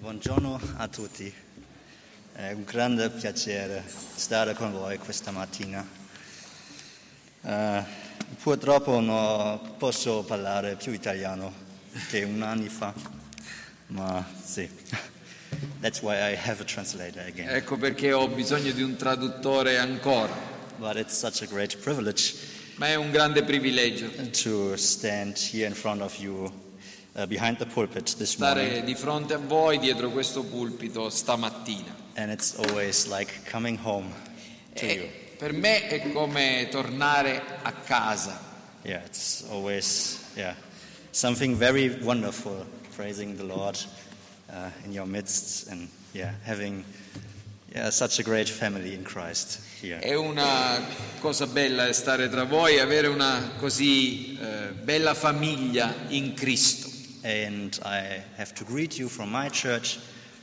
buongiorno a tutti. È un grande piacere stare con voi questa mattina. Eh, purtroppo non posso parlare più italiano che un anno fa, ma sì. That's why I have a translator again. Ecco perché ho bisogno di un traduttore ancora, But it's such a great privilege ma è un grande privilegio to stand here in front of you uh, behind the pulpit this morning. stare di fronte a voi dietro questo pulpito stamattina. And it's always like coming home to you. E per me è come tornare a casa. Yeah, it's always yeah something very wonderful praising the Lord uh, in your midst and yeah having yeah such a great family in Christ here. È una cosa bella stare tra voi e avere una così eh, bella famiglia in Cristo. And I have to greet you from my church,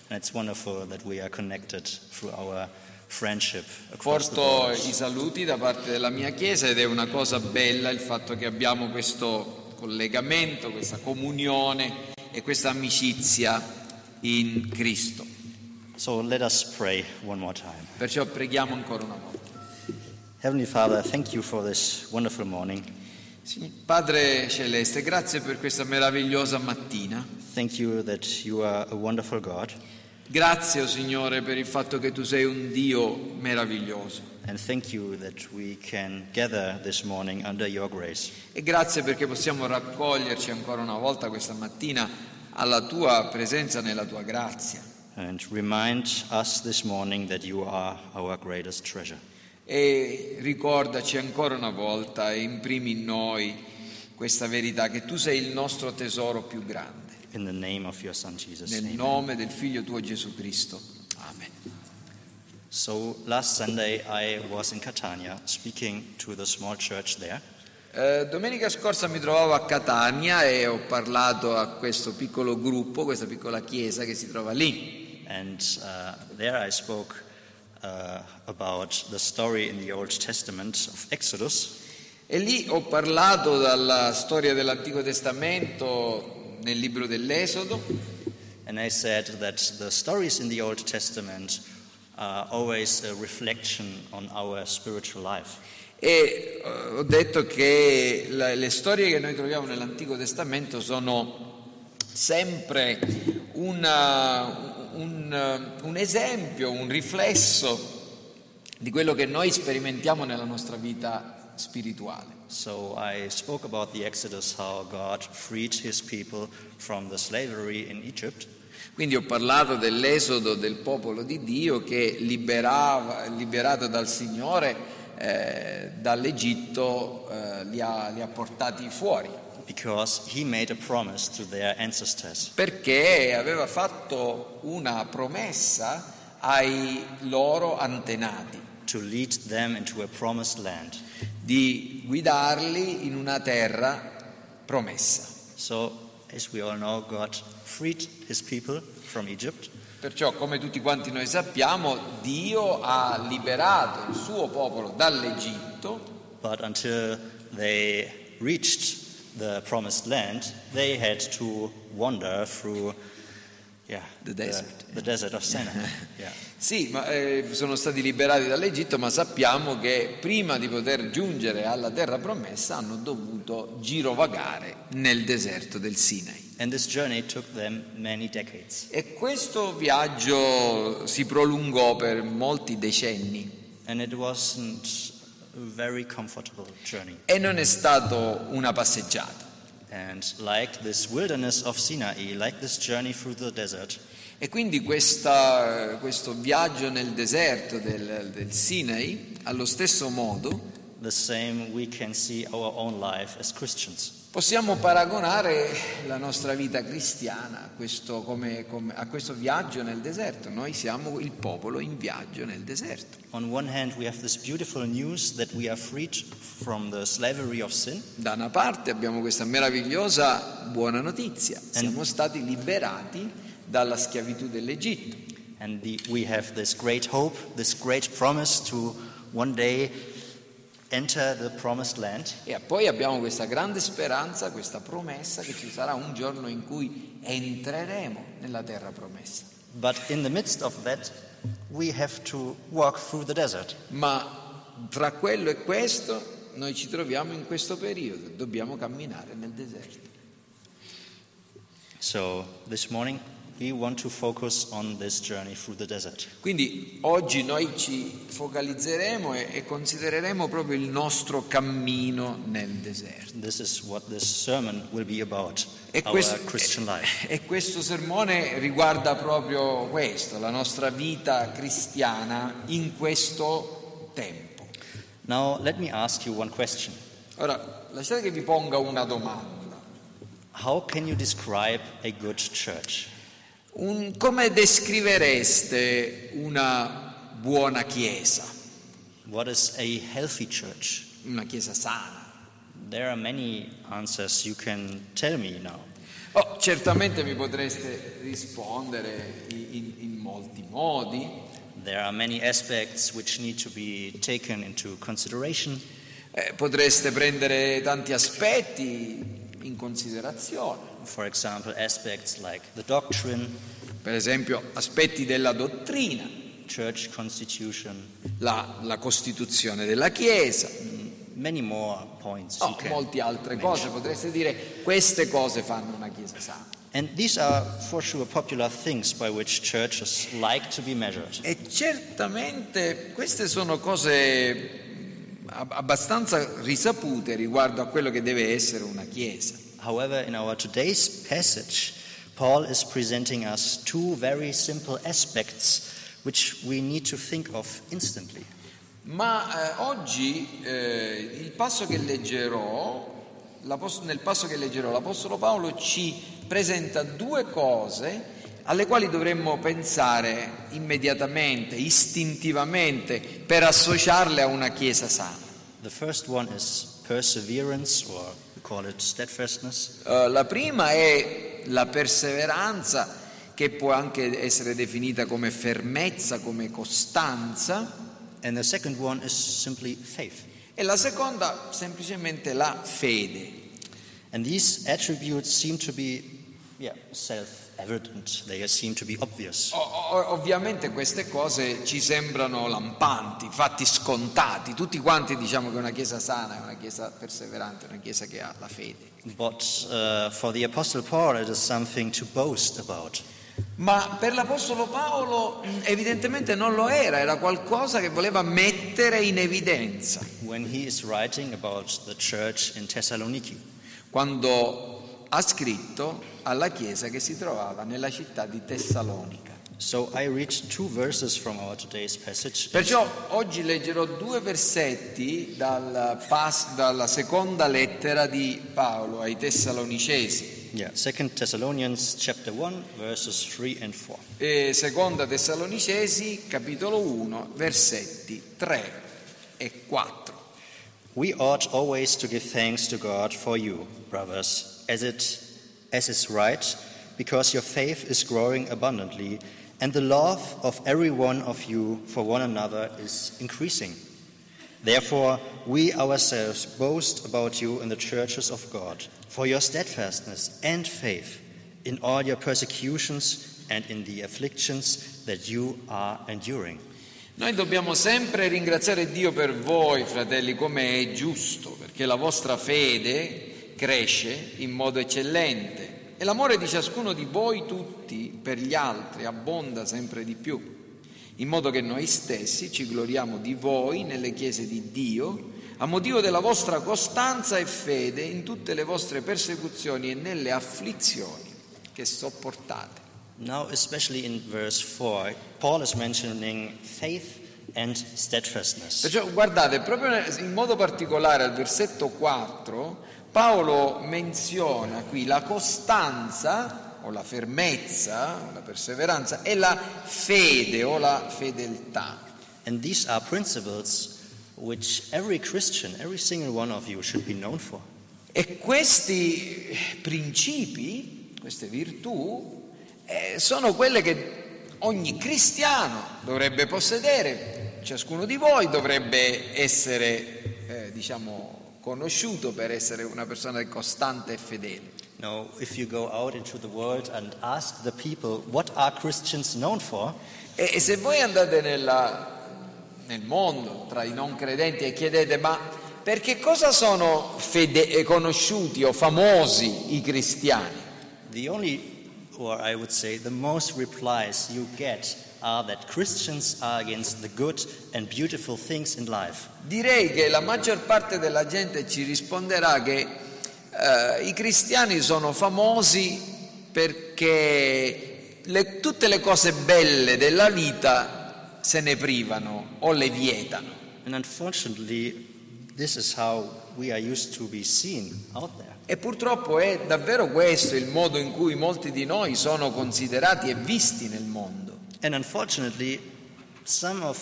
and it's wonderful that we are connected through our friendship Porto i saluti da parte della mia chiesa ed è una cosa bella il fatto che abbiamo questo collegamento, questa comunione e questa amicizia in Cristo. So let us pray one more time. Perciò preghiamo ancora una volta. Heavenly Father, thank you for this wonderful morning. Padre Celeste, grazie per questa meravigliosa mattina. Thank you that you are a wonderful God. Grazie, oh Signore, per il fatto che tu sei un Dio meraviglioso. And thank you that we can gather this morning under your grace. E grazie perché possiamo raccoglierci ancora una volta questa mattina alla tua presenza nella tua grazia. And remind us this morning that you are our greatest treasure. E ricordaci ancora una volta e imprimi in noi questa verità che tu sei il nostro tesoro più grande. In the name of your Son Jesus. Nel Amen. nome del Figlio tuo Gesù Cristo. Amen. So last Sunday I was in Catania speaking to the small church there. Eh, domenica scorsa mi trovavo a Catania e ho parlato a questo piccolo gruppo, questa piccola chiesa che si trova lì. And uh, there I spoke uh, about the story in the Old Testament of Exodus. E lì ho parlato dalla storia dell'Antico Testamento nel libro dell'Esodo And I said that the stories in the Old Testament are always a reflection on our spiritual life. e eh, ho detto che la- le storie che noi troviamo nell'Antico Testamento sono sempre una- un, un esempio, un riflesso di quello che noi sperimentiamo nella nostra vita spirituale. So I spoke about the Exodus, how God freed his people from the slavery in Egypt. Quindi ho parlato dell'esodo del popolo di Dio che liberava, liberato dal Signore eh, dall'Egitto eh, li, ha, li ha portati fuori, because he made a promise to their ancestors perché aveva fatto una promessa ai loro antenati to lead them into a promised land. di guidarli in una terra promessa. So, as we all know, God freed his people from Egypt, Perciò, come tutti quanti noi sappiamo, Dio ha liberato il suo popolo dall'Egitto but until they reached the promised land, they had to wander through yeah, The desert. the, desert of Sinai. yeah. Sì, ma eh, sono stati liberati dall'Egitto, ma sappiamo che prima di poter giungere alla terra promessa hanno dovuto girovagare nel deserto del Sinai. And this journey took them many decades. E questo viaggio si prolungò per molti decenni And it wasn't a very comfortable journey. e non è stato una passeggiata. And like this wilderness of Sinai, like this journey through the desert, E quindi questa- questo viaggio nel deserto del, del Sinai, allo stesso modo, the same we can see our own life as Christians. Possiamo paragonare la nostra vita cristiana a questo, come- come- a questo viaggio nel deserto. Noi siamo il popolo in viaggio nel deserto. Da una parte abbiamo questa meravigliosa buona notizia, siamo stati liberati dalla schiavitù dell'Egitto and the, we have this great hope, this great promise to one day enter the promised land. E poi abbiamo questa grande speranza, questa promessa che ci sarà un giorno in cui entreremo nella terra promessa. But in the midst of that, we have to walk through the desert. Ma tra quello e questo noi ci troviamo in questo periodo, dobbiamo camminare nel deserto. So this morning, we want to focus on this journey through the desert. Quindi oggi noi ci focalizzeremo e, e considereremo proprio il nostro cammino nel deserto. This is what this sermon will be about, E questo, life. e questo sermone riguarda proprio questo, la nostra vita cristiana in questo tempo. Now, let me ask you one question. Ora, lasciate che vi ponga una domanda. How can you describe a good church? Un- come descrivereste una buona chiesa, What is a healthy church? una chiesa sana? There are many answers you can tell me now. Oh, certamente mi potreste rispondere in, in- molti modi, There are many aspects which need to be taken into consideration. eh, potreste prendere tanti aspetti in considerazione, example, aspects like the doctrine, per esempio aspetti della dottrina, church constitution, la, la costituzione della Chiesa, many more points oh, molte altre mention. cose, potreste dire queste cose fanno una Chiesa sana. And these are for sure popular things by which churches like to be measured. E certamente queste sono cose ab- abbastanza risapute riguardo a quello che deve essere una Chiesa. However, in our today's passage, Paul is presenting us two very simple aspects which we need to think of instantly. Ma eh, oggi eh, il passo che leggerò, nel passo che leggerò, l'Apostolo Paolo ci presenta due cose alle quali dovremmo pensare immediatamente, istintivamente, per associarle a una Chiesa sana. The first one is perseverance, or Eh, la prima è la perseveranza, che può anche essere definita come fermezza, come costanza, And the second one is simply faith. e la seconda semplicemente la fede. And these attributes seem to be yeah, self evident, they seem to be obvious. O- ovviamente queste cose ci sembrano lampanti, fatti scontati, tutti quanti diciamo che una chiesa sana è una chiesa perseverante, una chiesa che ha la fede. But uh, for the Apostle Paul, it is something to boast about. Ma per l'Apostolo Paolo mh, evidentemente non lo era, era qualcosa che voleva mettere in evidenza. When he is writing about the church in Thessaloniki, quando ha scritto alla chiesa che si trovava nella città di Tessalonica. So I read two verses from our today's passage. Perciò oggi leggerò due versetti dal pas- dalla seconda lettera di Paolo ai Tessalonicesi. Yeah, Second Thessalonians chapter 1 verses 3 and 4. E seconda Tessalonicesi, capitolo 1, versetti 3 e 4. We ought always to give thanks to God for you, brothers, as it as is right, because your faith is growing abundantly, and the love of every one of you for one another is increasing. Therefore, we ourselves boast about you in the churches of God, for your steadfastness and faith in all your persecutions and in the afflictions that you are enduring. Noi dobbiamo sempre ringraziare Dio per voi, fratelli, come è giusto, perché la vostra fede cresce in modo eccellente e l'amore di ciascuno di voi tutti per gli altri abbonda sempre di più, in modo che noi stessi ci gloriamo di voi nelle chiese di Dio, a motivo della vostra costanza e fede in tutte le vostre persecuzioni e nelle afflizioni che sopportate. Now, especially in verse 4, Paul is mentioning faith and steadfastness. Perciò guardate, proprio in modo particolare al versetto 4, Paolo menziona qui la costanza o la fermezza, la perseveranza e la fede o la fedeltà. And these are principles which every Christian, every single one of you, should be known for. E questi principi, queste virtù, eh, sono quelle che ogni cristiano dovrebbe possedere, ciascuno di voi dovrebbe essere, eh, diciamo, conosciuto per essere una persona costante e fedele. No, if you go out into the world and ask the people what are Christians known for, E, e se voi andate nella- nel mondo tra i non credenti e chiedete ma perché cosa sono fede- conosciuti o famosi i cristiani? the only, or I would say, the most replies you get are that Christians are against the good and beautiful things in life. Direi che la maggior parte della gente ci risponderà che eh, i cristiani sono famosi perché le- tutte le cose belle della vita se ne privano o le vietano. And unfortunately, this is how we are used to be seen out there. E purtroppo è davvero questo il modo in cui molti di noi sono considerati e visti nel mondo. And unfortunately, some of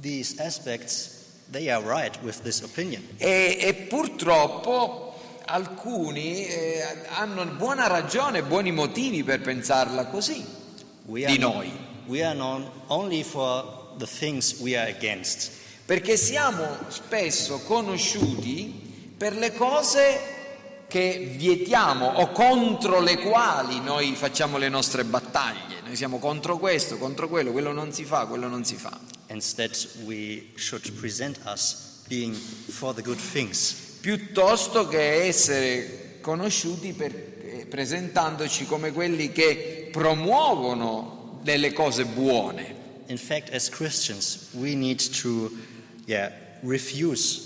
these aspects, they are right with this opinion. E, e purtroppo alcuni eh, hanno buona ragione, buoni motivi per pensarla così We di noi, we are known only for the things we are against. perché siamo spesso conosciuti per le cose che vietiamo o contro le quali noi facciamo le nostre battaglie. Noi siamo contro questo, contro quello, quello non si fa, quello non si fa. Instead, we should present us being for the good things. piuttosto che essere conosciuti per- eh, presentandoci come quelli che promuovono delle cose buone. In fact, as Christians, we need to yeah, refuse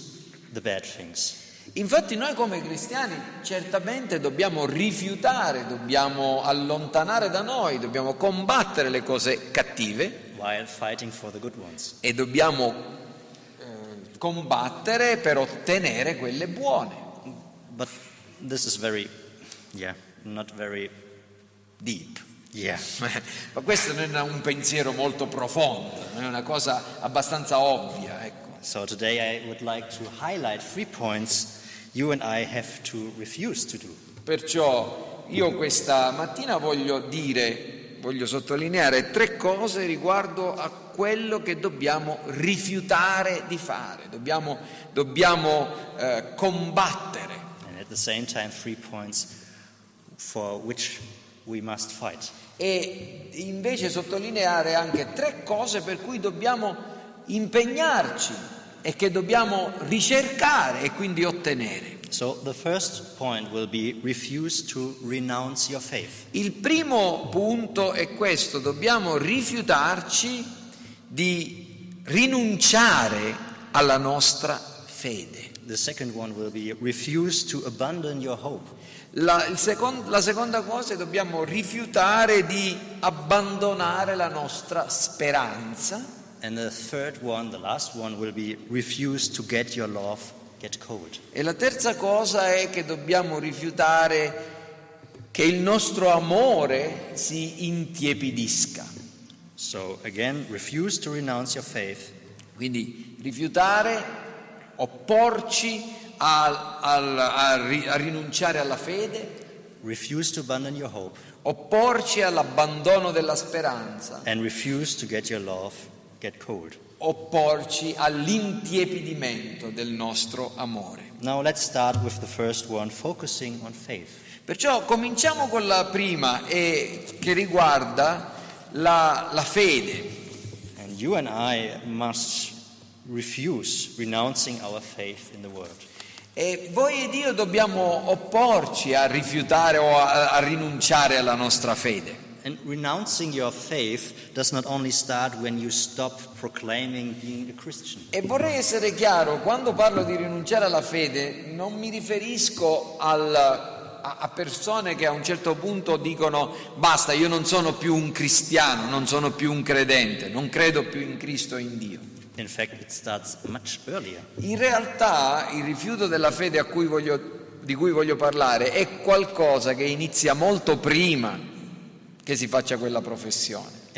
the bad things. Infatti noi come cristiani certamente dobbiamo rifiutare, dobbiamo allontanare da noi, dobbiamo combattere le cose cattive e dobbiamo eh, combattere per ottenere quelle buone. But this is very, yeah, not very deep. Yeah. Ma questo non è un pensiero molto profondo, è una cosa abbastanza ovvia, ecco. So today I would like to highlight three points you and I have to refuse to do. Perciò io questa mattina voglio dire, voglio sottolineare tre cose riguardo a quello che dobbiamo rifiutare di fare, dobbiamo, dobbiamo eh, combattere And at the same time, three points for which we must fight. e invece sottolineare anche tre cose per cui dobbiamo impegnarci e che dobbiamo ricercare e quindi ottenere. So the first point will be refuse to renounce your faith. Il primo punto è questo, dobbiamo rifiutarci di rinunciare alla nostra fede. The second one will be refuse to abandon your hope. La, il secon- la seconda cosa è dobbiamo rifiutare di abbandonare la nostra speranza. And the third one, the last one, will be refuse to get your love get cold. E la terza cosa è che dobbiamo rifiutare che il nostro amore si intiepidisca. So again, refuse to renounce your faith. Quindi rifiutare, opporci al- a, ri- a rinunciare alla fede, Refuse to abandon your hope opporci all'abbandono della speranza, and refuse to get your love. Opporci all'intiepidimento del nostro amore. Now let's start with the first one, focusing on faith. Perciò cominciamo con la prima e che riguarda la, la fede. And you and I must refuse renouncing our faith in the world. E voi ed io dobbiamo opporci a rifiutare o a, a rinunciare alla nostra fede. And renouncing your faith does not only start when you stop proclaiming being a Christian. E vorrei essere chiaro, quando parlo di rinunciare alla fede, non mi riferisco al- a, a persone che a un certo punto dicono basta, io non sono più un cristiano, non sono più un credente, non credo più in Cristo e in Dio. In fact. In realtà il rifiuto della fede a cui voglio- di cui voglio parlare è qualcosa che inizia molto prima che si faccia quella professione.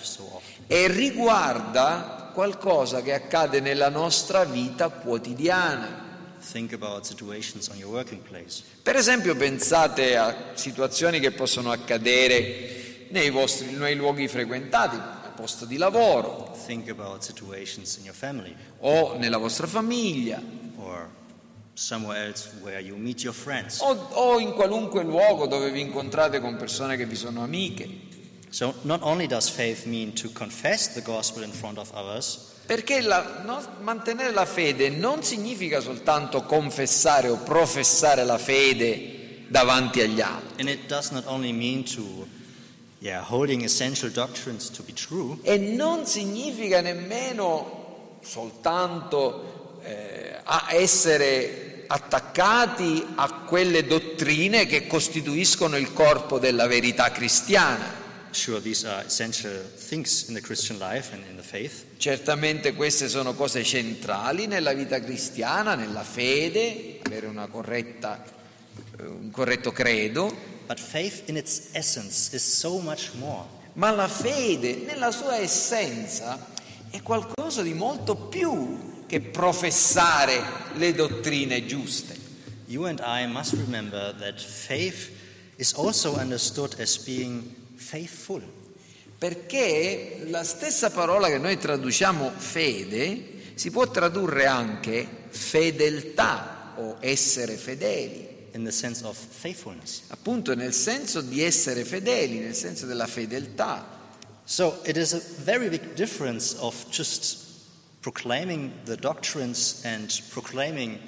So e riguarda qualcosa che accade nella nostra vita quotidiana. Per esempio pensate a situazioni che possono accadere nei, vostri, nei luoghi frequentati, al posto di lavoro. O nella vostra famiglia o, o in qualunque luogo dove vi incontrate con persone che vi sono amiche. So not only does faith mean to confess the gospel in front of others, Perché la- no- mantenere la fede non significa soltanto confessare o professare la fede davanti agli altri. and it does not only mean to yeah, holding essential doctrines to be true, E non significa nemmeno soltanto eh, essere attaccati a quelle dottrine che costituiscono il corpo della verità cristiana. Sure, Certamente queste sono cose centrali nella vita cristiana, nella fede, avere una corretta, eh, un corretto credo, so ma la fede nella sua essenza è qualcosa di molto più che professare le dottrine giuste. You and I must remember that faith is also understood as being faithful. Perché la stessa parola che noi traduciamo fede si può tradurre anche fedeltà o essere fedeli, in the sense of faithfulness. appunto nel senso di essere fedeli, nel senso della fedeltà. So it is a very big difference of just proclaiming the doctrines and proclaiming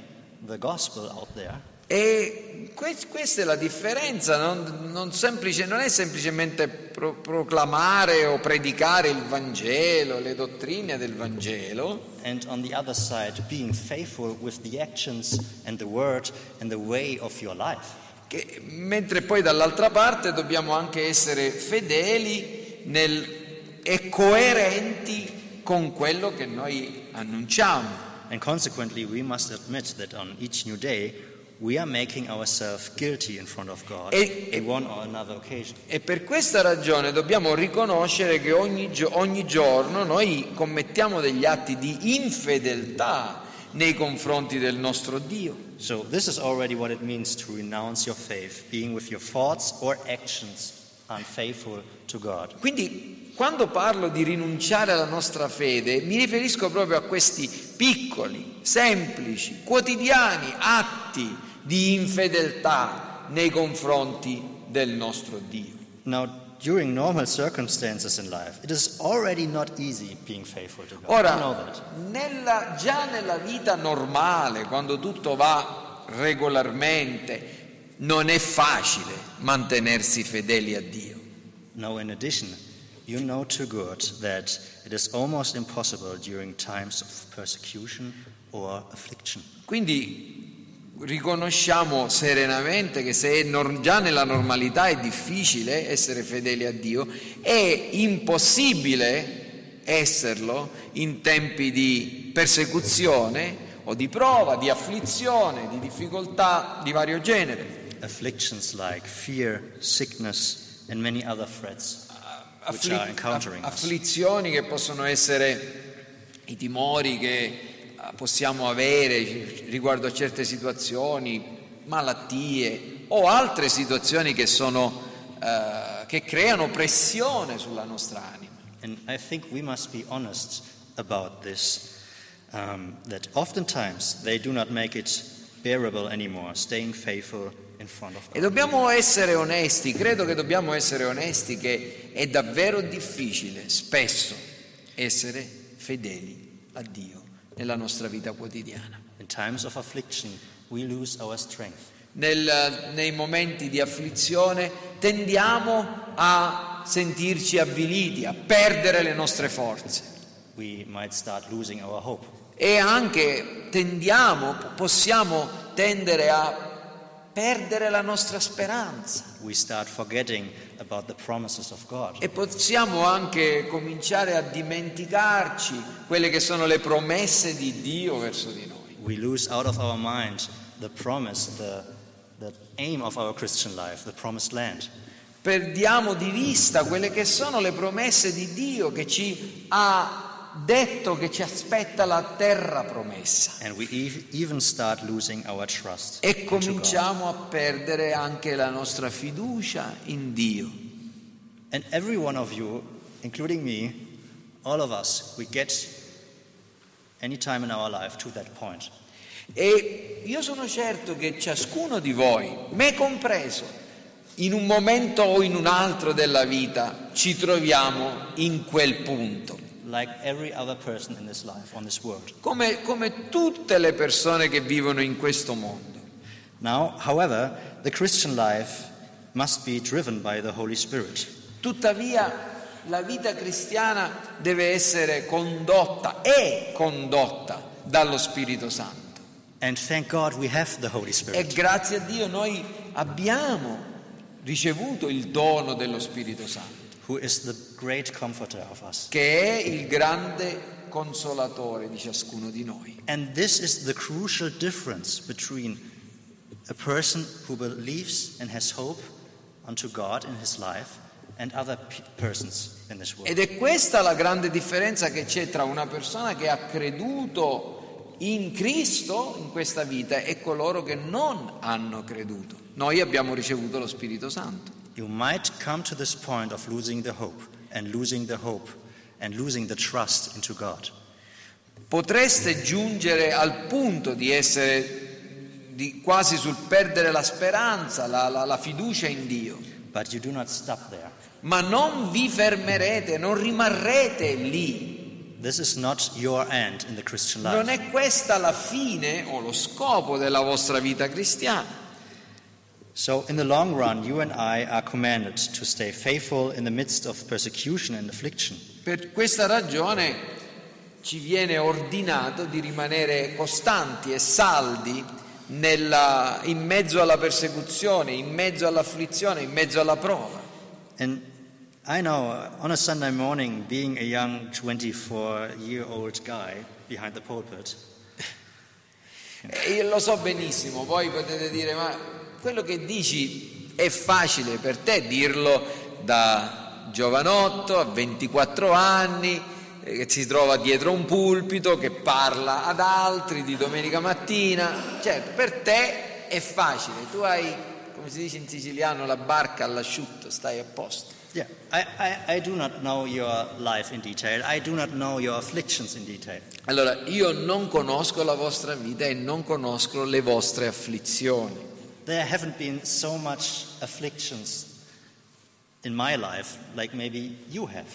the gospel out there E que- questa è la differenza, non, non semplice- non è semplicemente pro- proclamare o predicare il Vangelo, le dottrine del Vangelo, and on the other side being faithful with the actions and the word and the way of your life. che- mentre poi dall'altra parte dobbiamo anche essere fedeli nel- e coerenti con quello che noi annunciamo. And consequently, we must admit that on each new day, we are making ourselves guilty in front of God E- in one or another occasion. E per questa ragione dobbiamo riconoscere che ogni, ogni giorno noi commettiamo degli atti di infedeltà nei confronti del nostro Dio. So, this is already what it means to renounce your faith, being with your thoughts or actions unfaithful to God. Quindi quando parlo di rinunciare alla nostra fede mi riferisco proprio a questi piccoli, semplici, quotidiani atti di infedeltà nei confronti del nostro Dio. Now, during normal circumstances in life, it is already not easy being faithful to God. Ora, nella- già nella vita normale, quando tutto va regolarmente, non è facile mantenersi fedeli a Dio. Now, in addition, you know too good that it is almost impossible during times of persecution or affliction. Quindi riconosciamo serenamente che se nor- già nella normalità è difficile essere fedeli a Dio, è impossibile esserlo in tempi di persecuzione o di prova, di afflizione, di difficoltà di vario genere. Afflictions like fear, sickness, and many other threats Affli- afflizioni che possono essere i timori che eh, possiamo avere riguardo a certe situazioni, malattie o altre situazioni che, sono, eh, che creano pressione sulla nostra anima. And I think we must be honest about this, um, that oftentimes they do not make it bearable anymore, staying faithful E dobbiamo essere onesti, credo che dobbiamo essere onesti che è davvero difficile spesso essere fedeli a Dio nella nostra vita quotidiana. Nel- nei momenti di afflizione tendiamo a sentirci avviliti, a perdere le nostre forze. E anche tendiamo, possiamo tendere a perdere la nostra speranza e possiamo anche cominciare a dimenticarci quelle che sono le promesse di Dio verso di noi. We lose out of our mind the promise, the, the aim of our Christian life, the promised land. Perdiamo di vista quelle che sono le promesse di Dio che ci ha detto che ci aspetta la terra promessa. E cominciamo a perdere anche la nostra fiducia in Dio. And every one of you, including me, all of us, we get any time in our life to that point. E io sono certo che ciascuno di voi, me compreso, in un momento o in un altro della vita ci troviamo in quel punto. Like every other person in this life, on this world. Come, come tutte le persone che vivono in questo mondo. Now, however, the Christian life must be driven by the Holy Spirit. Tuttavia la vita cristiana deve essere condotta e condotta dallo Spirito Santo. And thank God we have the Holy E grazie a Dio noi abbiamo ricevuto il dono dello Spirito Santo, who is the great comforter of us. che è il grande consolatore di ciascuno di noi. And this is the crucial difference between a person who believes and has hope unto God in his life and other pe- persons in this world. Ed è questa la grande differenza che c'è tra una persona che ha creduto in Cristo in questa vita e coloro che non hanno creduto. Noi abbiamo ricevuto lo Spirito Santo. You might come to this point of losing the hope and losing the hope and losing the trust into God. Potreste giungere al punto di essere di- quasi sul perdere la speranza, la, la- la fiducia in Dio, But you do not stop there. ma non vi fermerete, non rimarrete lì. This is not your end in the Christian Non life. è questa la fine o lo scopo della vostra vita cristiana. So, in the long run, you and I are commanded to stay faithful in the midst of persecution and affliction. Per questa ragione ci viene ordinato di rimanere costanti e saldi nella- in mezzo alla persecuzione, in mezzo all'afflizione, in mezzo alla prova. And I know uh, on a Sunday morning, being a young 24 year old guy behind the pulpit, E io lo so benissimo, voi potete dire, ma quello che dici è facile per te dirlo da giovanotto a 24 anni, eh, che si trova dietro un pulpito, che parla ad altri di domenica mattina. Certo, per te è facile, tu hai, come si dice in siciliano, la barca all'asciutto, stai a posto. yeah, I, I, I do not know your life in detail. I do not know your afflictions in detail. Allora, io non conosco la vostra vita e non conosco le vostre afflizioni. There haven't been so much afflictions in my life like maybe you have.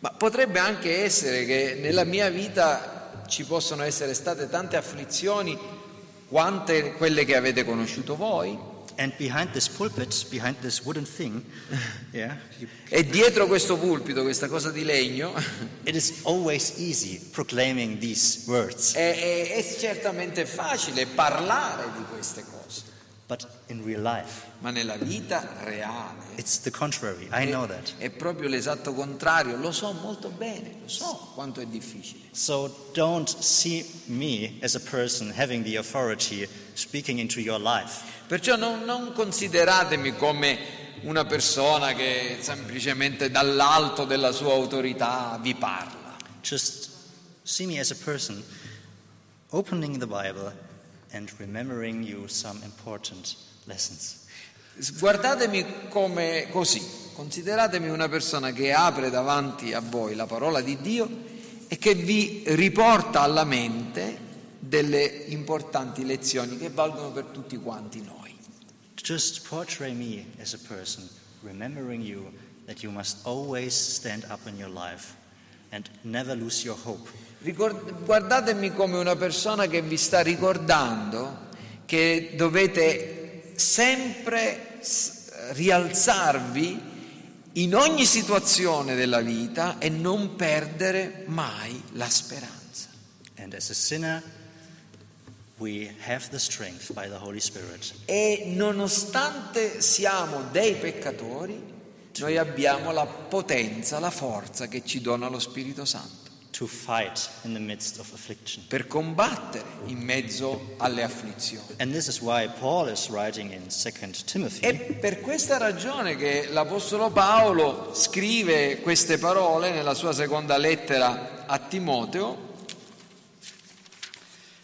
Ma potrebbe anche essere che nella mia vita ci possono essere state tante afflizioni quante quelle che avete conosciuto voi. And behind this pulpit, behind this wooden thing, yeah, you, E dietro questo pulpito, questa cosa di legno, è, è- è certamente facile parlare di queste cose, But in real life, ma nella vita reale it's the contrary. I know that. è proprio l'esatto contrario. Lo so molto bene, lo so quanto è difficile. So don't see me as a person having the authority speaking into your life. Perciò non, non consideratemi come una persona che semplicemente dall'alto della sua autorità vi parla. Just see me as a person opening the Bible and remembering you some important lessons. Guardatemi come così, consideratemi una persona che apre davanti a voi la parola di Dio e che vi riporta alla mente delle importanti lezioni che valgono per tutti quanti noi. Just portray me as a person, remembering you that you must always stand up in your life and never lose your hope. Ricord- guardatemi come una persona che vi sta ricordando che dovete sempre s- rialzarvi in ogni situazione della vita e non perdere mai la speranza. And as a sinner, we have the strength by the Holy Spirit E nonostante siamo dei peccatori, noi abbiamo la potenza, la forza che ci dona lo Spirito Santo. per combattere in mezzo alle afflizioni. And this is why Paul is writing in 2 Timothy. È per questa ragione che l'Apostolo Paolo scrive queste parole nella sua seconda lettera a Timoteo,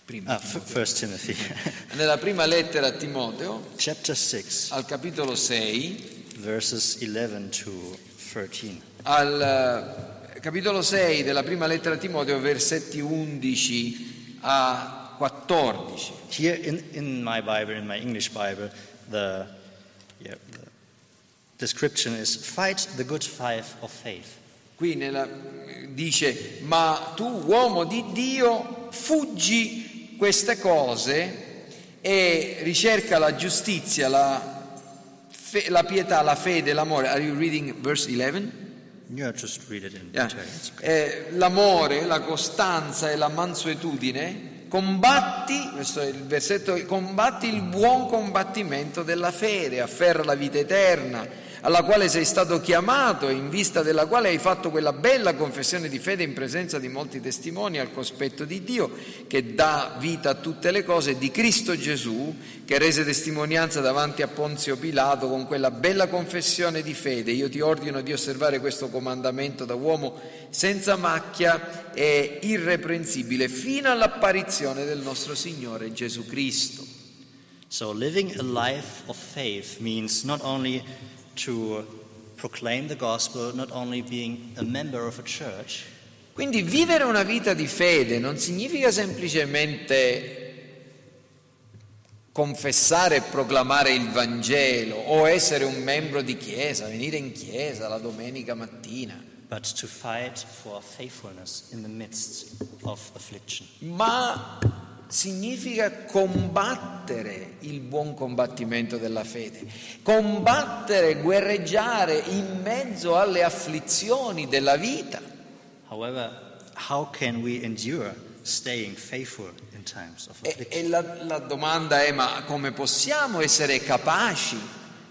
prima, Ah, Timothy, nella prima lettera a Timoteo, chapter 6, al capitolo 6, verses 11 to 13. al eh, capitolo 6 della prima lettera a Timoteo, versetti 11 a 14. Here in, in my Bible, in my English Bible, the, yeah, the description is fight the good fight of faith. Qui nella- dice, ma tu uomo di Dio, fuggi queste cose e ricerca la giustizia, la, fe- la pietà, la fede, l'amore. Are you reading verse 11? Yeah, just read it in Yeah. Eh, l'amore, la costanza e la mansuetudine, combatti, questo è il versetto, combatti il buon combattimento della fede, afferra la vita eterna, alla quale sei stato chiamato e in vista della quale hai fatto quella bella confessione di fede in presenza di molti testimoni al cospetto di Dio, che dà vita a tutte le cose, di Cristo Gesù, che rese testimonianza davanti a Ponzio Pilato con quella bella confessione di fede. Io ti ordino di osservare questo comandamento da uomo senza macchia e irreprensibile fino all'apparizione del nostro Signore Gesù Cristo. So, living a life of faith means not only to proclaim the gospel, not only being a member of a church, Quindi vivere una vita di fede non significa semplicemente confessare e proclamare il Vangelo o essere un membro di chiesa, venire in chiesa la domenica mattina, but to fight for faithfulness in the midst of affliction. ma significa combattere il buon combattimento della fede, combattere, guerreggiare in mezzo alle afflizioni della vita. However, how can we endure staying faithful in times of E, affliction? e la, la domanda è ma come possiamo essere capaci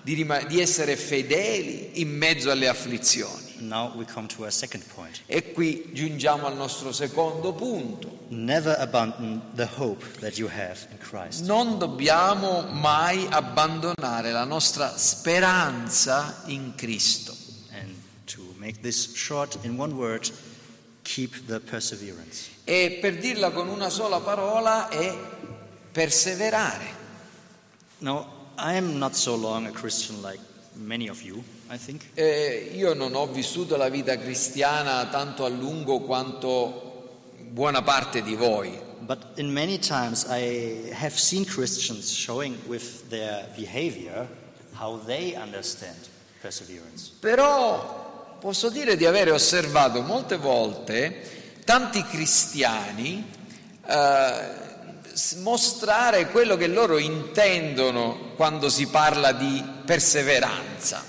di, di essere fedeli in mezzo alle afflizioni? Now we come to our second point. E qui giungiamo al nostro secondo punto. Never abandon the hope that you have in Christ. Non dobbiamo mai abbandonare la nostra speranza in Cristo. And to make this short in one word, keep the perseverance. E per dirla con una sola parola è perseverare. Now, I am not so long a Christian like many of you. Eh, io non ho vissuto la vita cristiana tanto a lungo quanto buona parte di voi, But in many times I have seen Christians showing with their behavior how they understand perseverance. però posso dire di avere osservato molte volte tanti cristiani eh, mostrare quello che loro intendono quando si parla di perseveranza.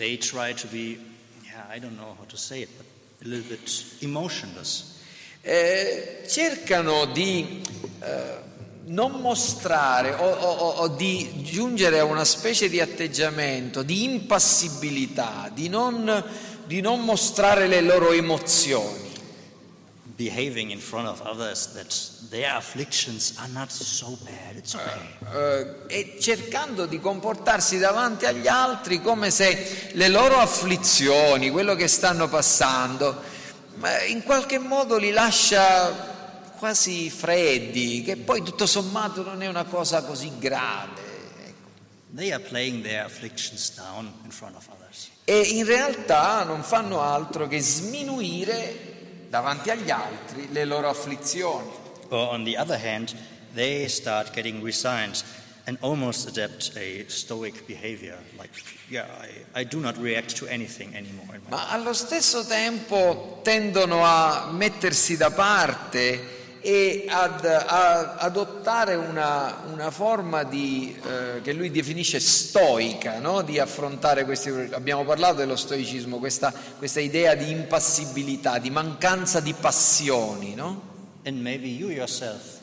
They try to be, yeah, I don't know how to say it, but a little bit emotionless. Eh, cercano di eh, non mostrare o, o- o- di giungere a una specie di atteggiamento di impassibilità, di non, di non mostrare le loro emozioni. Behaving in front of others that their afflictions are not so bad, it's okay. eh, e cercando di comportarsi davanti agli altri come se le loro afflizioni, quello che stanno passando, in qualche modo li lascia quasi freddi, che poi tutto sommato non è una cosa così grave. ecco. They are playing their afflictions down in front of others. E in realtà non fanno altro che sminuire davanti agli altri le loro afflizioni. Or on the other hand, they start getting resigned and almost adapt a stoic behavior. Like, yeah, I, I do not react to anything anymore. Ma allo stesso tempo tendono a mettersi da parte e ad a- adottare una, una forma di, eh, che lui definisce stoica no? di affrontare questi. Abbiamo parlato dello stoicismo, questa, questa idea di impassibilità, di mancanza di passioni. No? And maybe you yourself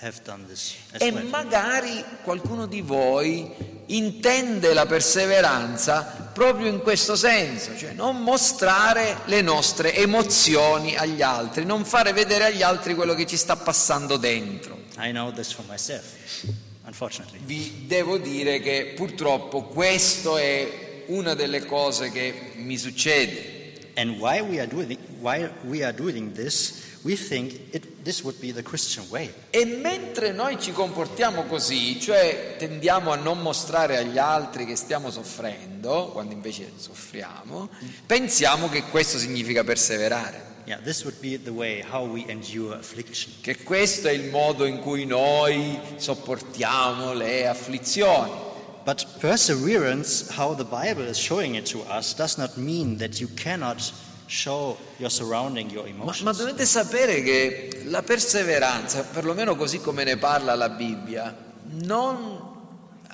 E magari qualcuno di voi intende la perseveranza proprio in questo senso, cioè non mostrare le nostre emozioni agli altri, non fare vedere agli altri quello che ci sta passando dentro. I know this for myself. Vi devo dire che purtroppo questo è una delle cose che mi succede. And why we are doing why we are doing this, we think it this would be the Christian way. E mentre noi ci comportiamo così, cioè tendiamo a non mostrare agli altri che stiamo soffrendo, quando invece soffriamo, pensiamo che questo significa perseverare. Yeah, this would be the way how we endure affliction. Che questo è il modo in cui noi sopportiamo le afflizioni. But perseverance, how the Bible is showing it to us, does not mean that you cannot show your surrounding your Ma, ma dovete sapere che la perseveranza, perlomeno così come ne parla la Bibbia, non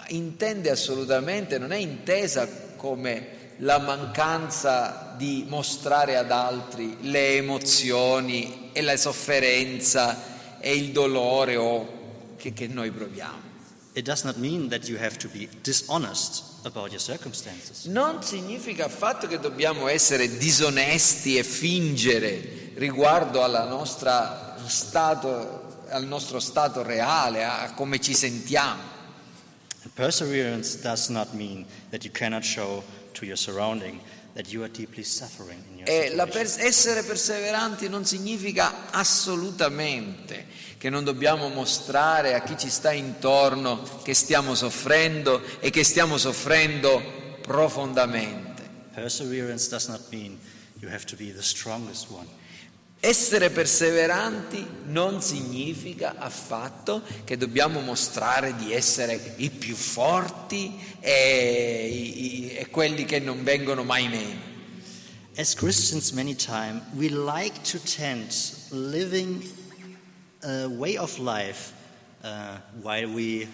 intende assolutamente, non è intesa come la mancanza di mostrare ad altri le emozioni e la sofferenza e il dolore o che, che noi proviamo. It does not mean that you have to be dishonest about your circumstances. Non significa affatto che dobbiamo essere disonesti e fingere riguardo alla nostra stato, al nostro stato reale, a come ci sentiamo. And perseverance does not mean that you cannot show to your surrounding that you are deeply suffering in your E la situation. per- essere perseveranti non significa assolutamente che non dobbiamo mostrare a chi ci sta intorno che stiamo soffrendo e che stiamo soffrendo profondamente. Perseverance does not mean you have to be the strongest one. Essere perseveranti non significa affatto che dobbiamo mostrare di essere i più forti e, i- e quelli che non vengono mai meno. As Christians, many times we like to tend living a way of life uh, while we,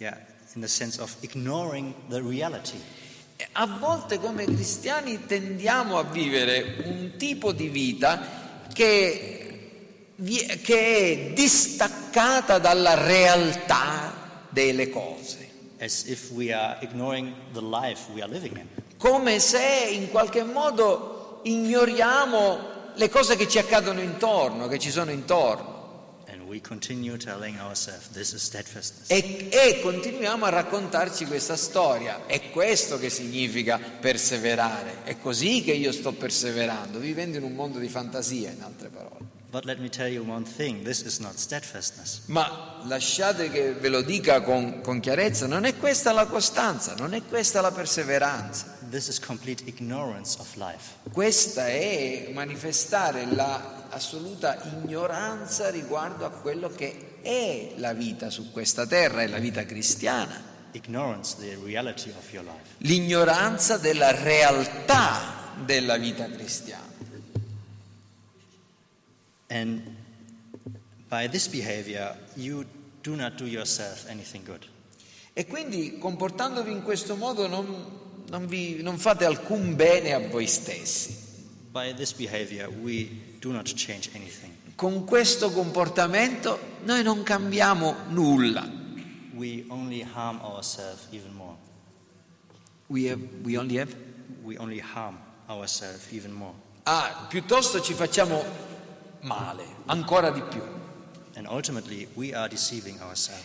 yeah, in the sense of ignoring the reality. A volte come cristiani tendiamo a vivere un tipo di vita che, che è distaccata dalla realtà delle cose, as if we are ignoring the life we are living in. come se in qualche modo ignoriamo le cose che ci accadono intorno, che ci sono intorno. E, e continuiamo a raccontarci questa storia. È questo che significa perseverare. È così che io sto perseverando, vivendo in un mondo di fantasia, in altre parole. But let me tell you one thing this is not steadfastness. Ma lasciate che ve lo dica con, con chiarezza, non è questa la costanza, non è questa la perseveranza. This is complete ignorance of life. Questa è manifestare l'assoluta ignoranza riguardo a quello che è la vita su questa terra, è la vita cristiana. Ignorance, the reality of your life. l'ignoranza della realtà della vita cristiana. And by this behavior, you do not do yourself anything good. E quindi comportandovi in questo modo non, non vi- non fate alcun bene a voi stessi. By this behavior, we do not change anything. Con questo comportamento noi non cambiamo nulla. We only harm ourselves even more. We, have- we only have- We only harm ourselves even more. Ah, piuttosto ci facciamo male, ancora di più.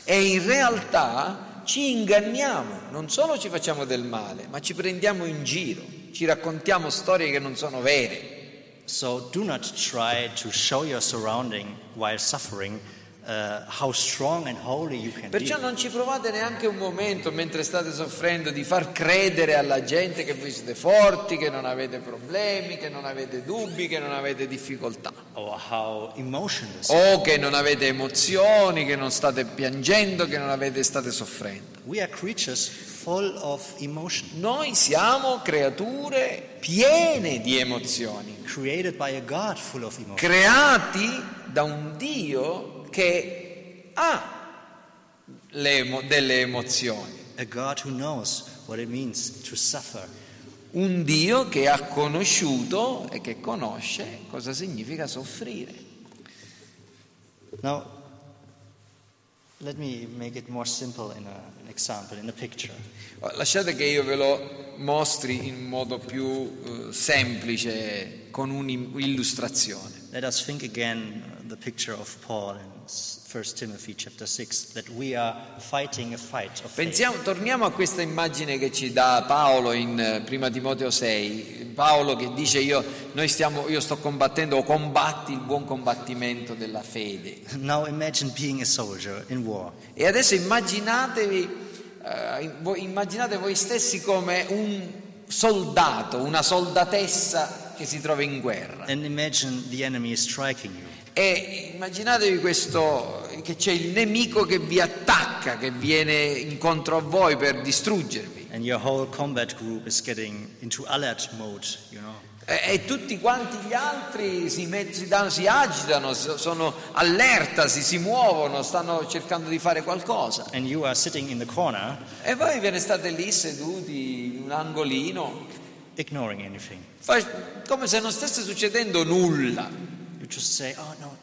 E in realtà ci inganniamo, non solo ci facciamo del male, ma ci prendiamo in giro, ci raccontiamo storie che non sono vere. So do not try to show your surrounding while suffering uh, how strong and holy you can Perciò non ci provate neanche un momento mentre state soffrendo di far credere alla gente che voi siete forti, che non avete problemi, che non avete dubbi, che non avete difficoltà. O che non avete emozioni, che non state piangendo, che non avete, state soffrendo. We are creatures full of emotion, Noi siamo creature piene di emozioni, created by a God full of emotion. creati da un Dio che ha emo- delle emozioni. Un Dio che ha conosciuto e che conosce cosa significa soffrire. Now, let me make it more simple in a, an example, in a picture. Lasciate che io ve lo mostri in modo più eh, semplice, con un'illustrazione. Let us think again uh, the picture of Paul in 1 Timothy chapter 6 that we are fighting a fight of faith. Pensiamo, torniamo a questa immagine che ci dà Paolo in eh, 1 Timoteo 6. Paolo che dice io, noi stiamo, io sto combattendo o combatti il buon combattimento della fede. Now imagine being a soldier in war. E adesso immaginatevi, voi, immaginate voi stessi come un soldato, una soldatessa che si trova in guerra. And imagine the enemy striking you. E immaginatevi questo, che c'è il nemico che vi attacca, che viene incontro a voi per distruggervi. Mode, you know. E, e tutti quanti gli altri si, met- si danno- si agitano, so- sono allerta, si, si muovono, stanno cercando di fare qualcosa. Corner, E voi ve ne state lì seduti in un angolino, fa- come se non stesse succedendo nulla. Just say, oh no,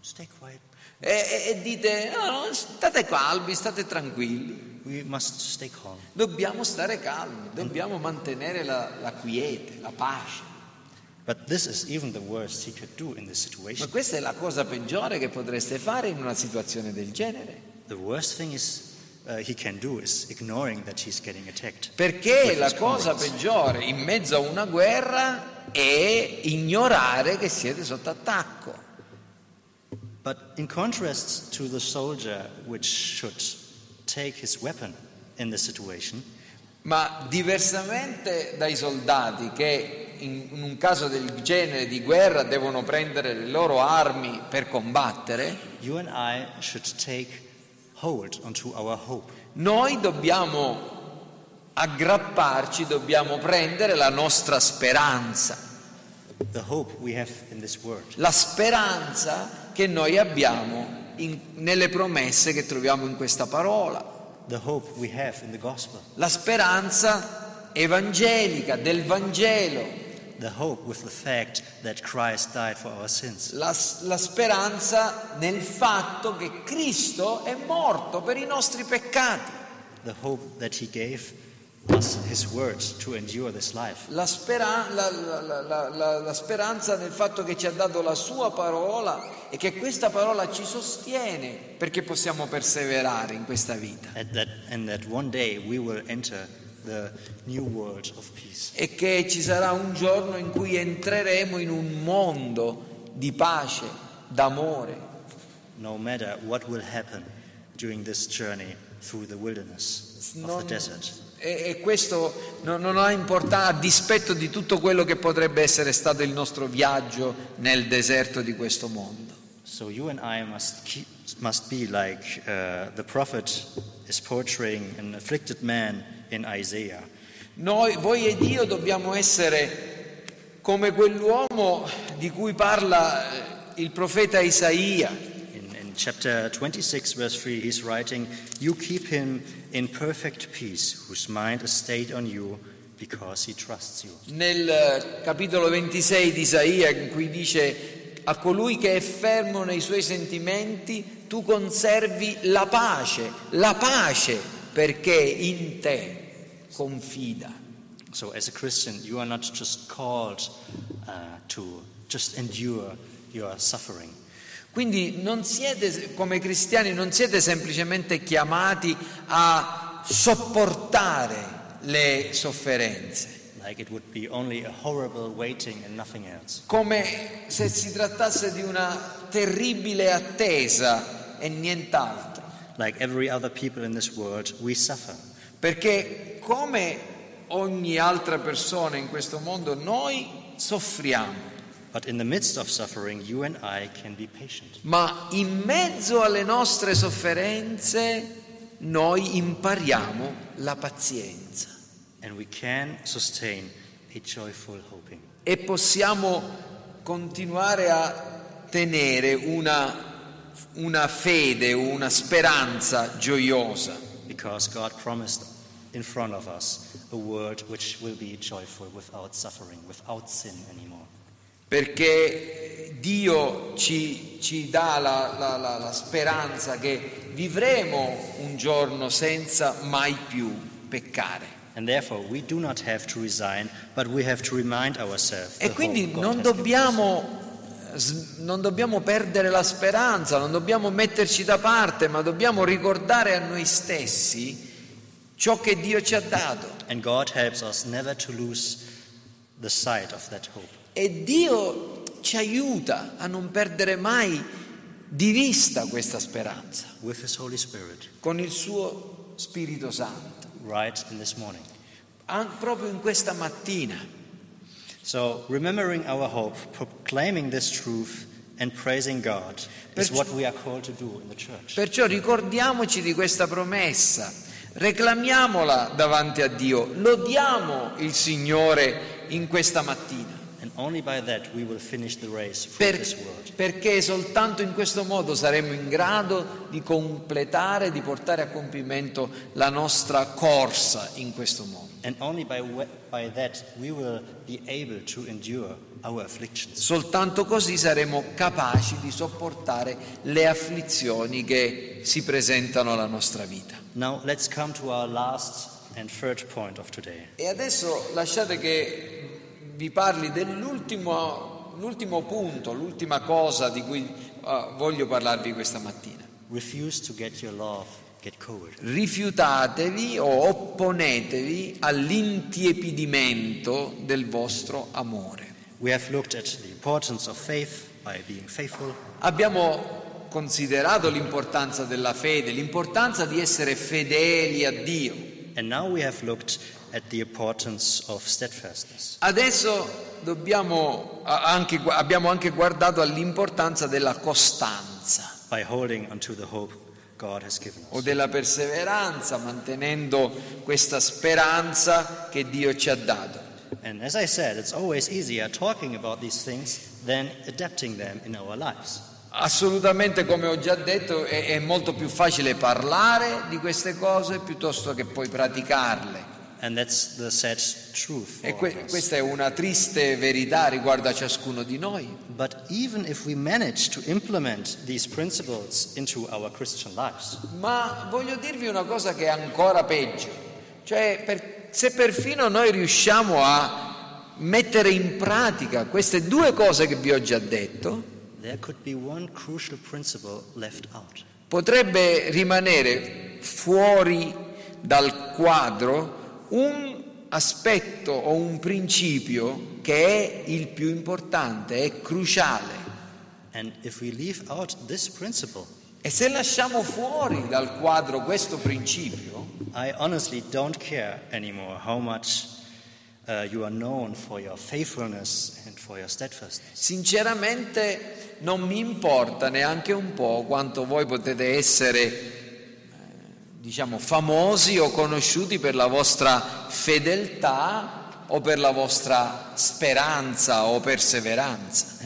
stay quiet. E, e- dite, no, no, state calmi, state tranquilli. We must stay calm. Dobbiamo stare calmi, dobbiamo mantenere la, la quiete, la pace. But this is even the worst he could do in this Ma situation. questa è la cosa peggiore che potreste fare in una situazione del genere. The worst thing is uh, he can do is ignoring that he's getting attacked. Perché la cosa peggiore in mezzo a una guerra è ignorare che siete sotto attacco. But in contrast to the soldier which should take his weapon in this situation, Ma diversamente dai soldati che in in un caso del genere di guerra devono prendere le loro armi per combattere, you and I should take noi dobbiamo aggrapparci, dobbiamo prendere la nostra speranza, The hope we have in this word. la speranza che noi abbiamo in- nelle promesse che troviamo in questa parola. The hope we have in the gospel. la speranza evangelica del Vangelo, The hope with the fact that Christ died for our sins. la, la speranza nel fatto che Cristo è morto per i nostri peccati, The hope that he gave us his words to endure this life. la, spera- la- la- la- la- la- la speranza nel fatto che ci ha dato la sua parola e che questa parola ci sostiene perché possiamo perseverare in questa vita And that, and that one day we will enter the new world of peace. e che ci sarà un giorno in cui entreremo in un mondo di pace, d'amore, No matter what will happen during this journey through the wilderness of Non- the desert. E, e questo non, non ha importanza a dispetto di tutto quello che potrebbe essere stato il nostro viaggio nel deserto di questo mondo. So you and I must keep, must be like uh, the prophet is portraying an afflicted man in Isaiah. Noi, voi ed io dobbiamo essere come quell'uomo di cui parla eh, il profeta Isaia. In, in chapter 26, verse 3, he's writing, You keep him in perfect peace, whose mind is stayed on you, because he trusts you. Nel eh, capitolo 26 di Isaia in cui dice a colui che è fermo nei suoi sentimenti tu conservi la pace, la pace perché in te confida. So, as a Christian, you are not just called uh, to just endure your suffering, Quindi non siete, come cristiani, non siete semplicemente chiamati a sopportare le sofferenze, like it would be only a horrible waiting and nothing else. come se si trattasse di una terribile attesa e nient'altro. Like every other people in this world, we suffer. Perché come ogni altra persona in questo mondo noi soffriamo, But in the midst of suffering, you and I can be patient. ma in mezzo alle nostre sofferenze noi impariamo la pazienza. And we can sustain a joyful hoping. e possiamo continuare a tenere una, una fede, una speranza gioiosa, Because God promised in front of us a world which will be joyful without suffering, without sin anymore. perché Dio ci, ci dà la, la- la- la speranza che vivremo un giorno senza mai più peccare. And therefore, we do not have to resign, but we have to remind ourselves. E quindi non dobbiamo, non dobbiamo perdere la speranza, non dobbiamo metterci da parte, ma dobbiamo ricordare a noi stessi ciò che Dio ci ha dato. E Dio ci aiuta a non perdere mai di vista questa speranza con il suo Spirito Santo, right. An- proprio in questa mattina. So, remembering our hope, proclaiming this truth, and praising God is Perciò- what we are called to do in the church. Perciò ricordiamoci di questa promessa, reclamiamola davanti a Dio, lodiamo il Signore in questa mattina. And only by that we will finish the race through Per- this world. perché soltanto in questo modo saremo in grado di completare, di portare a compimento la nostra corsa in questo mondo. And only by, we- by that we will be able to endure our afflictions. Soltanto così saremo capaci di sopportare le afflizioni che si presentano alla nostra vita. Now, let's come to our last and third point of today. E adesso lasciate che vi parli dell'ultimo l'ultimo punto, l'ultima cosa di cui eh, voglio parlarvi questa mattina. Refuse to get your love. Rifiutatevi o opponetevi all'intiepidimento del vostro amore. Abbiamo considerato l'importanza della fede, l'importanza di essere fedeli a Dio. Adesso dobbiamo anche, abbiamo anche guardato all'importanza della costanza by holding onto the hope o della perseveranza, mantenendo questa speranza che Dio ci ha dato. And as I said, it's always easier talking about these things than adapting them in our lives. Assolutamente, come ho già detto, è, è molto più facile parlare di queste cose piuttosto che poi praticarle. And that's the sad truth. E que- questa è una triste verità riguardo a ciascuno di noi. But even if we manage to implement these principles into our Christian lives, Ma voglio dirvi una cosa che è ancora peggio, cioè per- se perfino noi riusciamo a mettere in pratica queste due cose che vi ho già detto, there could be one crucial principle left out. potrebbe rimanere fuori dal quadro un aspetto o un principio che è il più importante, è cruciale. E se lasciamo fuori dal quadro questo principio, I honestly don't care anymore how much uh, you are known for your faithfulness and for your steadfastness. Sinceramente non mi importa neanche un po' quanto voi potete essere, diciamo, famosi o conosciuti per la vostra fedeltà o per la vostra speranza o perseveranza.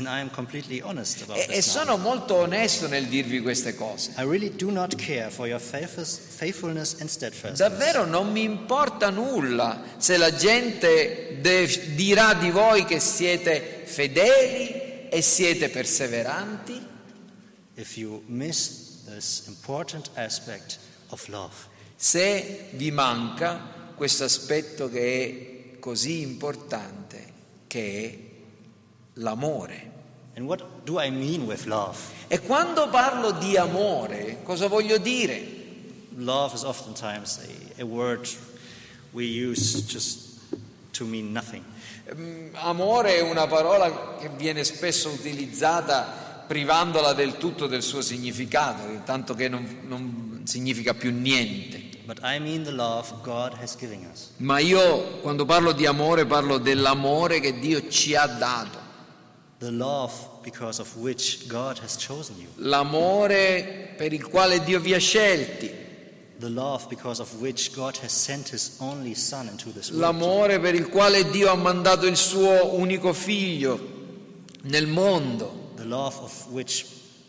E, e sono molto onesto nel dirvi queste cose. Really. Davvero non mi importa nulla se la gente de- dirà di voi che siete fedeli e siete perseveranti. If you miss this important aspect se vi manca questo aspetto che è così importante, che è l'amore. I mean? E quando parlo di amore, cosa voglio dire? Love is oftentimes a, a word we use just to mean nothing. Mm, Amore è una parola che viene spesso utilizzata privandola del tutto del suo significato, tanto che non, non significa più niente. I mean. Ma io quando parlo di amore parlo dell'amore che Dio ci ha dato. L'amore per il quale Dio vi ha scelti, l'amore per il quale Dio ha mandato il suo unico figlio nel mondo, The love of which,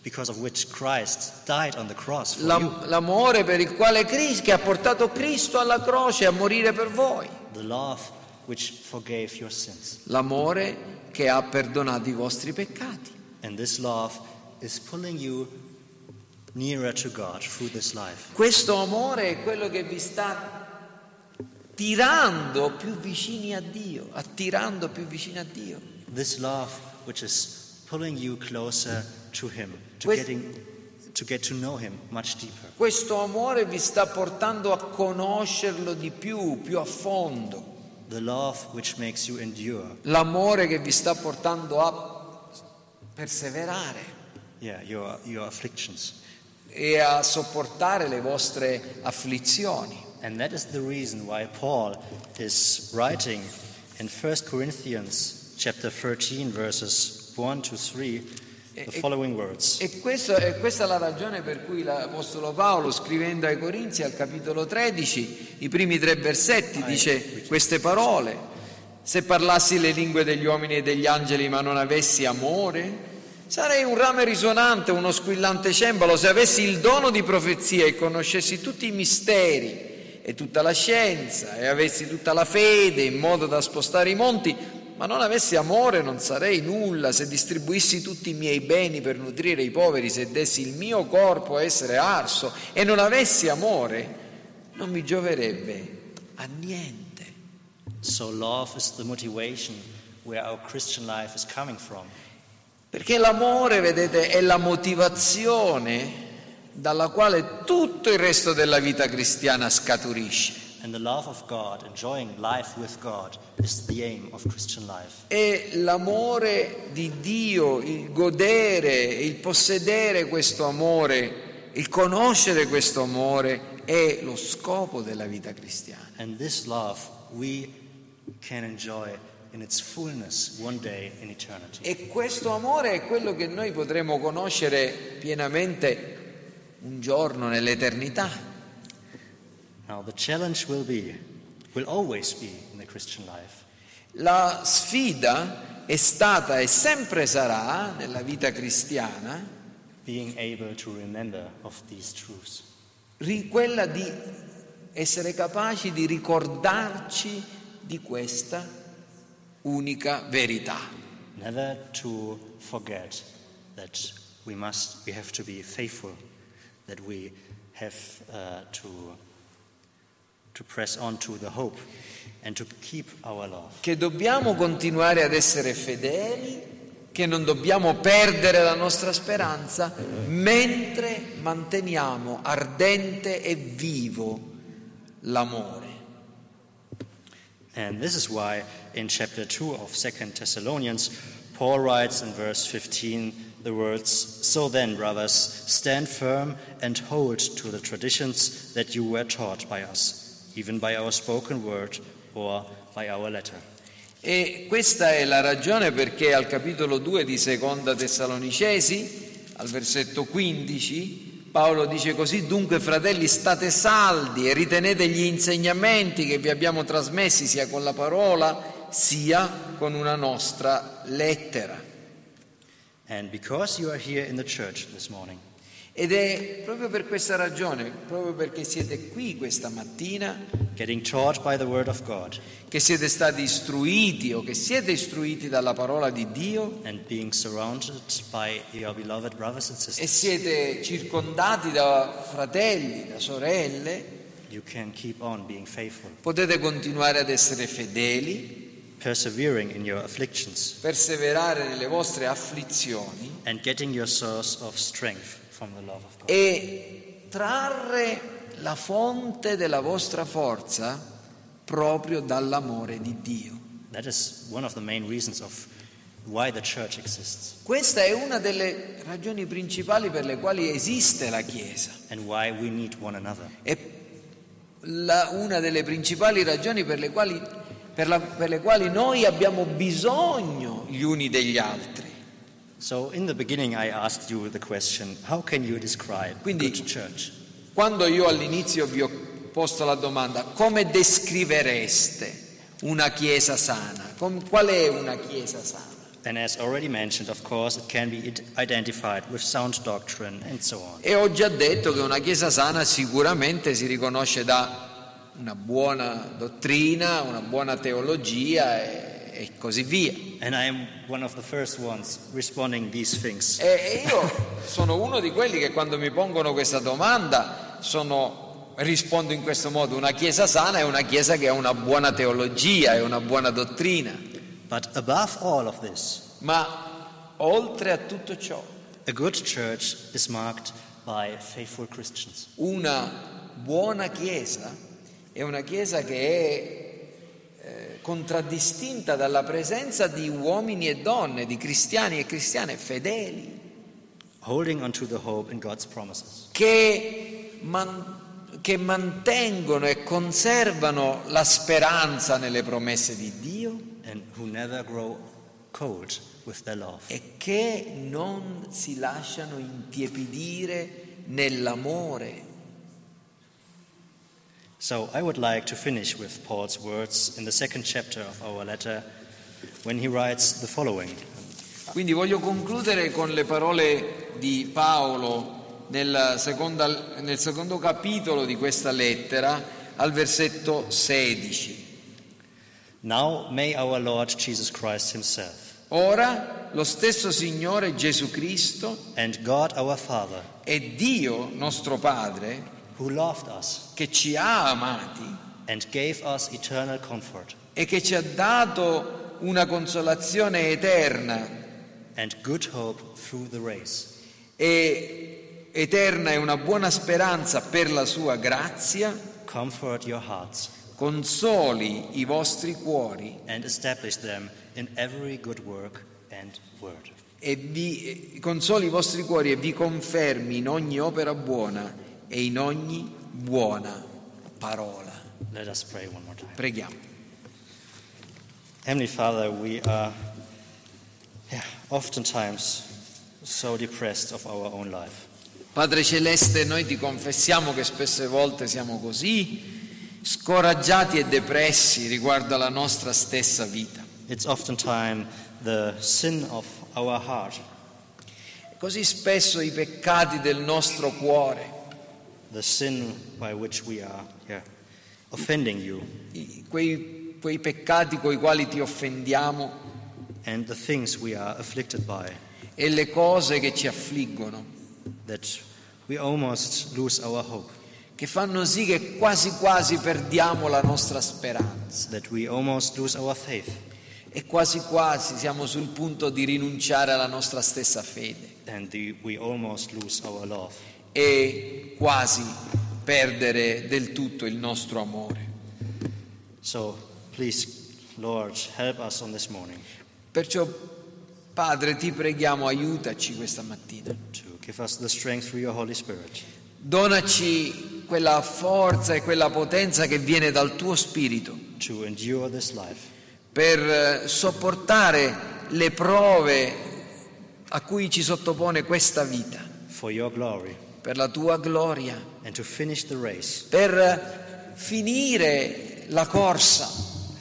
because of which Christ died on the cross for you. L'am- l'amore per il quale Cristo, che ha portato Cristo alla croce a morire per voi, The love which forgave your sins. l'amore che ha perdonato i vostri peccati. And this love is pulling you nearer to God through this life. Questo amore è quello che vi sta tirando più vicini a Dio, attirando più vicini a Dio. This love which is pulling you closer to Him, to Quest- getting to get to know Him much deeper. Questo amore vi sta portando a conoscerlo di più, più a fondo. the love which makes you endure. l'amore che vi sta portando a perseverare Yeah, your, your afflictions. e a sopportare le vostre afflizioni. And that is the reason why Paul is writing in 1 Corinthians chapter 13 verses 1 to 3 the E- following words. E, questo- e questa è la ragione per cui l'Apostolo Paolo, scrivendo ai Corinzi al capitolo 13, i primi tre versetti, dice queste parole. Se parlassi le lingue degli uomini e degli angeli ma non avessi amore, sarei un rame risonante, uno squillante cembalo. Se avessi il dono di profezia e conoscessi tutti i misteri e tutta la scienza e avessi tutta la fede in modo da spostare i monti, ma non avessi amore non sarei nulla, se distribuissi tutti i miei beni per nutrire i poveri, se dessi il mio corpo a essere arso e non avessi amore, non mi gioverebbe a niente. So love is the motivation where our Christian life is coming from. Perché l'amore, vedete, è la motivazione dalla quale tutto il resto della vita cristiana scaturisce. And the love of God, enjoying life with God, is the aim of Christian life. E l'amore di Dio, il godere, il possedere questo amore, il conoscere questo amore è lo scopo della vita cristiana. And this love we can enjoy in its fullness one day in eternity. E questo amore è quello che noi potremo conoscere pienamente un giorno nell'eternità. Now the challenge will be, will always be in the Christian life, La sfida è stata e sempre sarà nella vita cristiana being able to remember of these truths. quella di essere capaci di ricordarci di questa unica verità. Never to forget that we must, we have to be faithful, that we have uh, to, to press on to the hope and to keep our love. Che dobbiamo continuare ad essere fedeli, che non dobbiamo perdere la nostra speranza mentre manteniamo ardente e vivo l'amore. And this is why in chapter 2 of 2 Thessalonians, Paul writes in verse 15 the words So then, brothers, stand firm and hold to the traditions that you were taught by us, even by our spoken word or by our letter. E questa è la ragione perché al capitolo 2 di Seconda Tessalonicesi, al versetto 15, Paolo dice così, dunque fratelli state saldi e ritenete gli insegnamenti che vi abbiamo trasmessi sia con la parola sia con una nostra lettera. And because you are here in the church this morning, Ed è proprio per questa ragione, proprio perché siete qui questa mattina, getting taught by the word of God. che siete stati istruiti o che siete istruiti dalla parola di Dio and being surrounded by your beloved brothers and e siete circondati da fratelli, da sorelle, you can keep on being faithful, potete continuare ad essere fedeli, persevering in your afflictions, perseverare nelle vostre afflizioni and getting your source of strength e trarre la fonte della vostra forza proprio dall'amore di Dio. Questa è una delle ragioni principali per le quali esiste la Chiesa. È la- una delle principali ragioni per le, quali, per la- per le quali noi abbiamo bisogno gli uni degli altri. So, in the beginning, I asked you the question how can you describe Quindi- good church? Quando io all'inizio vi ho posto la domanda come descrivereste una Chiesa sana? Com- qual è una Chiesa sana? And as already mentioned, of course, it can be id- identified with sound doctrine and so on. E ho già detto che una Chiesa sana sicuramente si riconosce da una buona dottrina, una buona teologia e, e così via. E io sono uno di quelli che quando mi pongono questa domanda sono- rispondo in questo modo, una Chiesa sana è una Chiesa che ha una buona teologia e una buona dottrina, But above all of this, ma oltre a tutto ciò, a good church is marked by faithful Christians. una buona Chiesa è una Chiesa che è contraddistinta dalla presenza di uomini e donne, di cristiani e cristiane fedeli, che, man- che mantengono e conservano la speranza nelle promesse di Dio e che non si lasciano intiepidire nell'amore. So I would like to finish with Paul's words in the second chapter of our letter when he writes the following Quindi voglio concludere con le parole di Paolo nel, seconda- nel secondo capitolo di questa lettera al versetto 16. Now may our Lord Jesus Christ Himself Ora lo stesso Signore Gesù Cristo and God our Father, e Dio nostro Padre who loved us che ci ha amati and gave us eternal comfort e che ci ha dato una consolazione eterna. and good hope through the race, e eterna e una buona speranza per la sua grazia, comfort your hearts consoli i vostri cuori and establish them in every good work and word. e vi consoli i vostri cuori e vi confermi in ogni opera buona e in ogni buona parola. Let us pray one more time. Preghiamo. Heavenly Father, we are yeah, oftentimes so depressed of our own life. Padre Celeste, noi ti confessiamo che spesse volte siamo così scoraggiati e depressi riguardo alla nostra stessa vita. It's oftentimes the sin of our heart, Così spesso i peccati del nostro cuore, the sin by which we are yeah, offending you, i- quei, quei peccati coi quali ti offendiamo and the things we are afflicted by, e le cose che ci affliggono, that we almost lose our hope, che fanno sì che quasi quasi perdiamo la nostra speranza. That we almost lose our faith, e quasi quasi siamo sul punto di rinunciare alla nostra stessa fede. And the, we almost lose our love. E quasi perdere del tutto il nostro amore. So please, Lord, help us on this morning. Perciò, Padre, ti preghiamo, aiutaci questa mattina. to give us the strength through your Holy Spirit. Donaci quella forza e quella potenza che viene dal tuo spirito to endure this life. per eh, sopportare le prove a cui ci sottopone questa vita, for your glory per la tua gloria, and to finish the race, per finire la corsa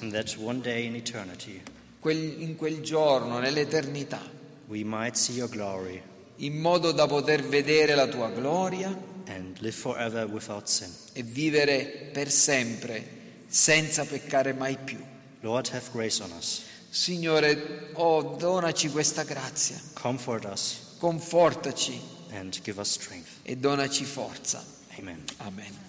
and that one day in eternity quel- in quel giorno, nell'eternità, we might see your glory in modo da poter vedere la tua gloria and live forever without sin. e vivere per sempre senza peccare mai più. Lord, have grace on us. Signore, oh, donaci questa grazia, Comfort us confortaci and give us strength. E donaci forza. Amen. Amen.